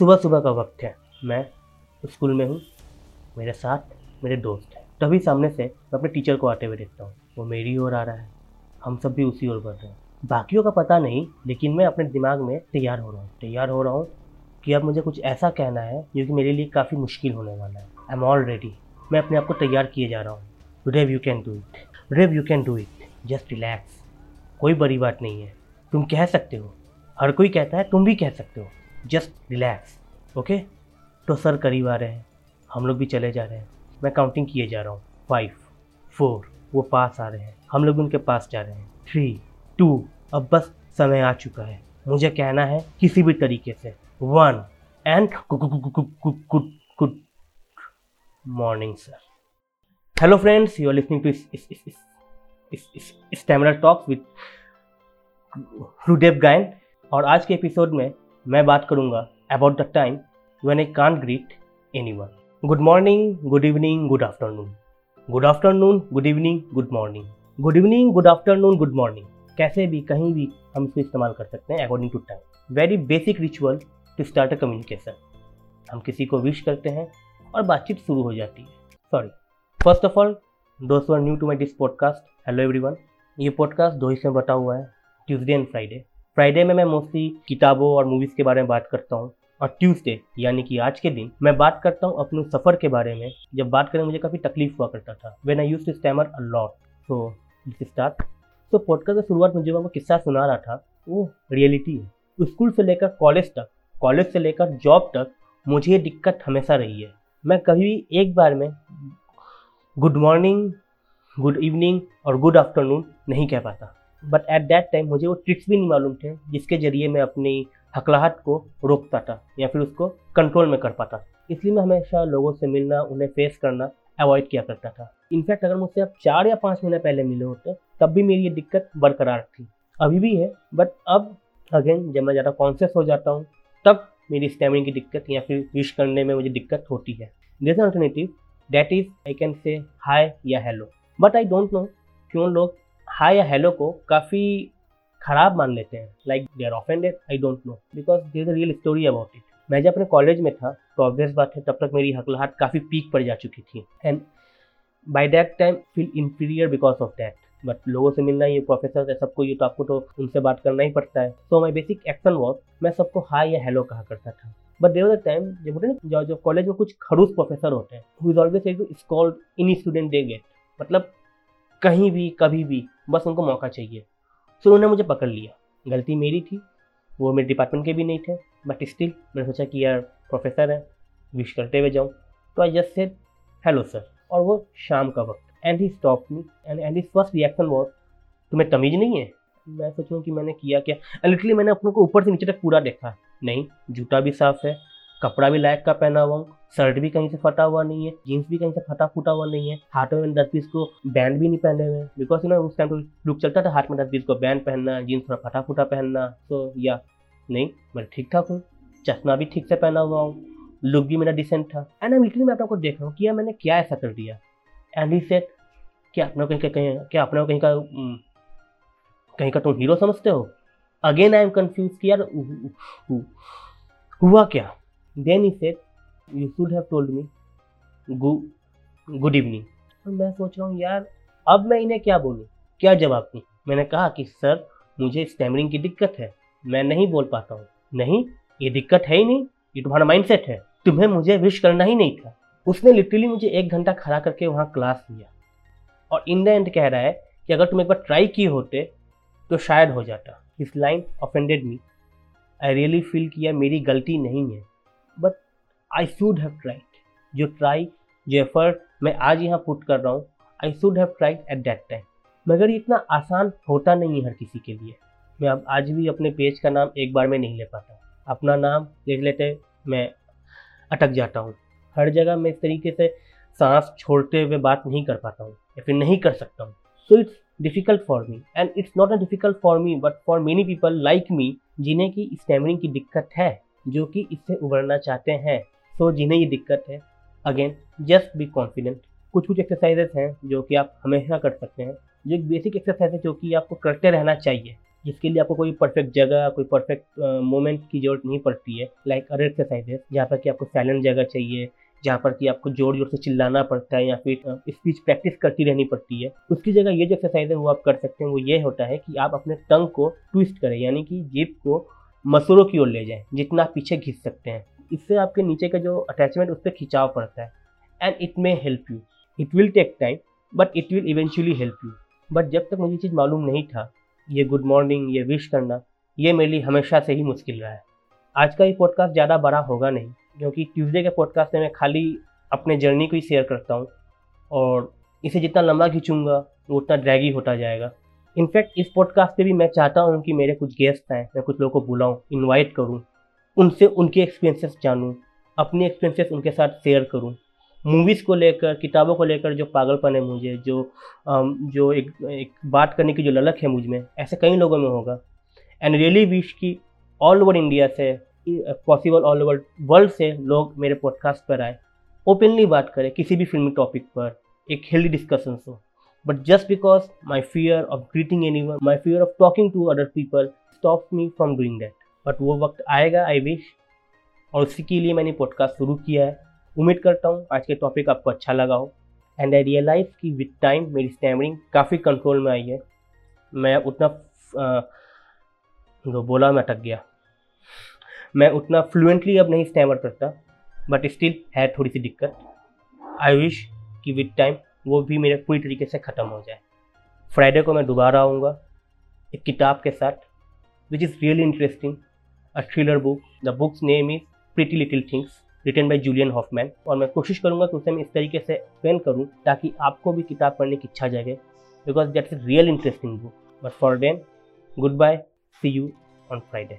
सुबह सुबह का वक्त है। मैं स्कूल में हूँ। मेरे साथ मेरे दोस्त हैं। तभी सामने से मैं अपने टीचर को आते हुए देखता हूँ। वो मेरी ओर आ रहा है। हम सब भी उसी ओर बढ़ रहे हैं। बाकियों का पता नहीं, लेकिन मैं अपने दिमाग में तैयार हो रहा हूँ। तैयार हो रहा हूँ कि अब मुझे कुछ ऐसा कहना है, जो कि मेरे लिए काफ़ी मुश्किल होने वाला है। आई एम ऑल रेडी मैं अपने आप को तैयार किए जा रहा हूँ। Rev you can do it Rev you can do it just relax कोई बड़ी बात नहीं है। तुम कह सकते हो। हर कोई कहता है, तुम भी कह सकते हो। जस्ट रिलैक्स ओके तो सर करीब आ रहे हैं, हम लोग भी चले जा रहे हैं। मैं काउंटिंग किए जा रहा हूँ। फाइव फोर वो पास आ रहे हैं। हम लोग उनके पास जा रहे हैं। थ्री टू अब बस समय आ चुका है। मुझे कहना है किसी भी तरीके से। One and good morning sir hello friends you are listening to stamina talks with Rudev Gayan और आज के एपिसोड में मैं बात करूँगा about the time when I can greet anyone good morning good evening good afternoon good afternoon good evening good morning good evening good afternoon good morning कैसे भी, कहीं भी हम इसको इस्तेमाल कर सकते हैं according to time very basic ritual to start a communication हम किसी को विश करते हैं और बातचीत शुरू हो जाती है. सॉरी फ़र्स्ट ऑफ़ ऑल दोस्तों new to my this podcast hello everyone ये पॉडकास्ट दो हिस्से में बटा हुआ है ट्यूसडे एंड फ्राइडे फ्राइडे में मैं मोस्टली किताबों और मूवीज़ के बारे में बात करता हूँ। और ट्यूसडे यानी कि आज के दिन, मैं बात करता हूँ अपने सफ़र के बारे में। जब बात करें, मुझे काफ़ी तकलीफ़ हुआ करता था। When I use to stammer a lot so this start तो पॉडकास्ट की शुरुआत में जो मैं किस्सा सुना रहा था। वो रियलिटी है। स्कूल से लेकर कॉलेज तक कॉलेज से लेकर जॉब तक, मुझे ये दिक्कत हमेशा रही है। मैं कभी भी एक बार में गुड मॉर्निंग गुड इवनिंग और गुड आफ्टरनून नहीं कह पाता। बट एट दैट टाइम मुझे वो ट्रिक्स भी नहीं मालूम थे, जिसके ज़रिए मैं अपनी हकलाहट को रोकता था, या फिर उसको कंट्रोल में कर पाता। इसलिए मैं हमेशा लोगों से मिलना, उन्हें फेस करना अवॉइड किया करता था। इनफैक्ट अगर मुझसे आप चार या पाँच महीने पहले मिले होते, तब भी मेरी ये दिक्कत बरकरार थी। अभी भी है बट अब अगेन जब मैं ज़्यादा कॉन्शियस हो जाता हूँ, तब मेरी स्टैमिंग की दिक्कत या फिर विश करने में मुझे दिक्कत होती है। This alternative that is I can say hi या hello but I don't know क्यों लोग हाई या हेलो को काफ़ी खराब मान लेते हैं। Like they are offended I don't know because there a real story about it मैं जब अपने कॉलेज में था तो ऑब्वियस बात है, तब तक मेरी हकलाहट काफ़ी पीक पर जा चुकी थी। And by that time feel inferior because of that but लोगों से मिलना, ये प्रोफेसर है, सबको ये तो आपको तो उनसे बात करना ही पड़ता है। So my basic action was मैं सबको हाई या हेलो कहा करता था। बट देर द टाइम जब होते ना जो कॉलेज में कुछ खरूस प्रोफेसर होते हैं who is always to scold in student they get मतलब कहीं भी, कभी भी, बस उनको मौका चाहिए। सो उन्होंने मुझे पकड़ लिया। गलती मेरी थी, वो मेरे डिपार्टमेंट के भी नहीं थे बट स्टिल मैंने सोचा कि यार प्रोफेसर है विश करते हुए जाऊँ। तो I just said hello sir और वो शाम का वक्त and he stop me and and his first reaction was तुम्हें तमीज़ नहीं है? मैं सोच रहा हूँ कि मैंने किया क्या? लिटरली मैंने अपनों को ऊपर से नीचे तक पूरा देखा। नहीं, जूता भी साफ़ है कपड़ा भी लायक का पहना हुआ हूँ शर्ट भी कहीं से फटा हुआ नहीं है, जीन्स भी कहीं से फटा फूटा हुआ नहीं है, हाथों में दस बीस को बैंड भी नहीं पहने हुए बिकॉज़ नो उस टाइम तो लुक चलता था, हाथ में दस बीस को बैंड पहनना, जीन्स थोड़ा फटा फूटा पहनना तो या नहीं, मैं ठीक ठाक हूँ, चश्मा भी ठीक से पहना हुआ हूँ लुक भी मेरा डिसेंट था एंड आई लिटरली मैं आपको देख रहा हूँ कि यार मैंने क्या ऐसा कर दिया एंड ही सेट क्या अपना कहीं कहीं, क्या अपना कहीं का कहीं का तुम हीरो समझते हो? अगेन आई एम कन्फ्यूज़ कि यार हुआ क्या? Then he said you should have told me good evening तो मैं सोच रहा हूँ, यार, अब मैं इन्हें क्या बोलूँ? क्या जवाब दूँ? मैंने कहा कि, सर, मुझे स्टैमरिंग की दिक्कत है। मैं नहीं बोल पाता हूँ। नहीं, ये दिक्कत है ही नहीं। ये तुम्हारा माइंडसेट है। तुम्हें मुझे विश करना ही नहीं था। उसने लिटरली मुझे एक घंटा खड़ा करके वहाँ क्लास लिया और इन द एंड कह रहा है कि, अगर तुम एक बार ट्राई किए होते तो शायद हो जाता। इस line offended me I really feel किया मेरी गलती नहीं है। But I should have tried जो ट्राई जो एफर्ट मैं आज यहाँ पुट कर रहा हूँ I should have tried at that time मगर इतना आसान होता नहीं है हर किसी के लिए। मैं अब आज भी अपने पेज का नाम एक बार में नहीं ले पाता अपना नाम लिख लेते, मैं अटक जाता हूँ। हर जगह मैं इस तरीके से सांस छोड़ते हुए बात नहीं कर पाता हूँ, या फिर नहीं कर सकता हूँ। So it's difficult for me and it's not a difficult for me but for many people like me जिन्हें की स्टैमरिंग की दिक्कत है जो कि इससे उबरना चाहते हैं। सो जिन्हें ये दिक्कत है। अगेन जस्ट बी कॉन्फिडेंट कुछ कुछ एक्सरसाइजेस हैं जो कि आप हमेशा कर सकते हैं। जो एक बेसिक एक्सरसाइज है जो कि आपको करते रहना चाहिए। जिसके लिए आपको कोई परफेक्ट जगह, कोई परफेक्ट मोमेंट की ज़रूरत नहीं पड़ती है। लाइक अदर एक्सरसाइजेस जहाँ पर कि आपको साइलेंट जगह चाहिए, जहाँ पर कि आपको ज़ोर ज़ोर से चिल्लाना पड़ता है या फिर स्पीच प्रैक्टिस करती रहनी पड़ती है। उसकी जगह ये जो एक्सरसाइज है वो आप कर सकते हैं। वो ये होता है कि आप अपने टंग को ट्विस्ट करें। यानी कि जीप को मसूरों की ओर ले जाएँ, जितना पीछे घिस सकते हैं। इससे आपके नीचे का जो अटैचमेंट उस पर खिंचाव पड़ता है। And it may help you it will take time but it will eventually help you but जब तक मुझे चीज़ मालूम नहीं था, ये गुड मॉर्निंग ये विश करना, ये मेरे लिए हमेशा से ही मुश्किल रहा है। आज का ये पॉडकास्ट ज़्यादा बड़ा होगा नहीं, क्योंकि ट्यूसडे के पॉडकास्ट में मैं खाली अपने जर्नी को ही शेयर करता हूँ। और इसे जितना लंबा खींचूँगा, वो उतना ड्रैगी होता जाएगा। इनफैक्ट इस पॉडकास्ट पे भी मैं चाहता हूँ कि मेरे कुछ गेस्ट आएँ, मैं कुछ लोगों को बुलाऊँ इनवाइट करूँ, उनसे उनके एक्सपीरियंसेस जानूँ, अपने एक्सपीरियंसेस उनके साथ शेयर करूँ। मूवीज़ को लेकर, किताबों को लेकर जो पागलपन है मुझे, जो जो एक एक बात करने की जो ललक है मुझमें, ऐसे कई लोगों में होगा। एंड रियली विश की ऑल ओवर इंडिया से पॉसिबल ऑल ओवर वर्ल्ड से लोग मेरे पॉडकास्ट पर आए। ओपनली बात करें, किसी भी फिल्मी टॉपिक पर, एक हेल्दी डिस्कशन हो। Just because my fear of greeting anyone my fear of talking to other people stop me from doing that but वो वक्त आएगा आई विश और उसी के लिए मैंने पॉडकास्ट शुरू किया है। उम्मीद करता हूँ आज के टॉपिक आपको अच्छा लगा हो। एंड आई रियलाइज़ कि विद टाइम मेरी स्टैमरिंग काफ़ी कंट्रोल में आई है। मैं उतना जो बोला मैं अटक गया। मैं उतना फ्लुएंटली अब नहीं स्टैमर करता। बट स्टिल है थोड़ी सी दिक्कत। आई विश कि विद टाइम वो भी मेरे पूरी तरीके से ख़त्म हो जाए। फ्राइडे को मैं दोबारा आऊँगा, एक किताब के साथ which is really interesting a thriller book the book's name is pretty little things return by Julian Hoffman और मैं कोशिश करूँगा कि उसे मैं इस तरीके से एक्सप्लेन करूँ, ताकि आपको भी किताब पढ़ने की इच्छा जागे because that's real interesting book but for then goodbye see you on Friday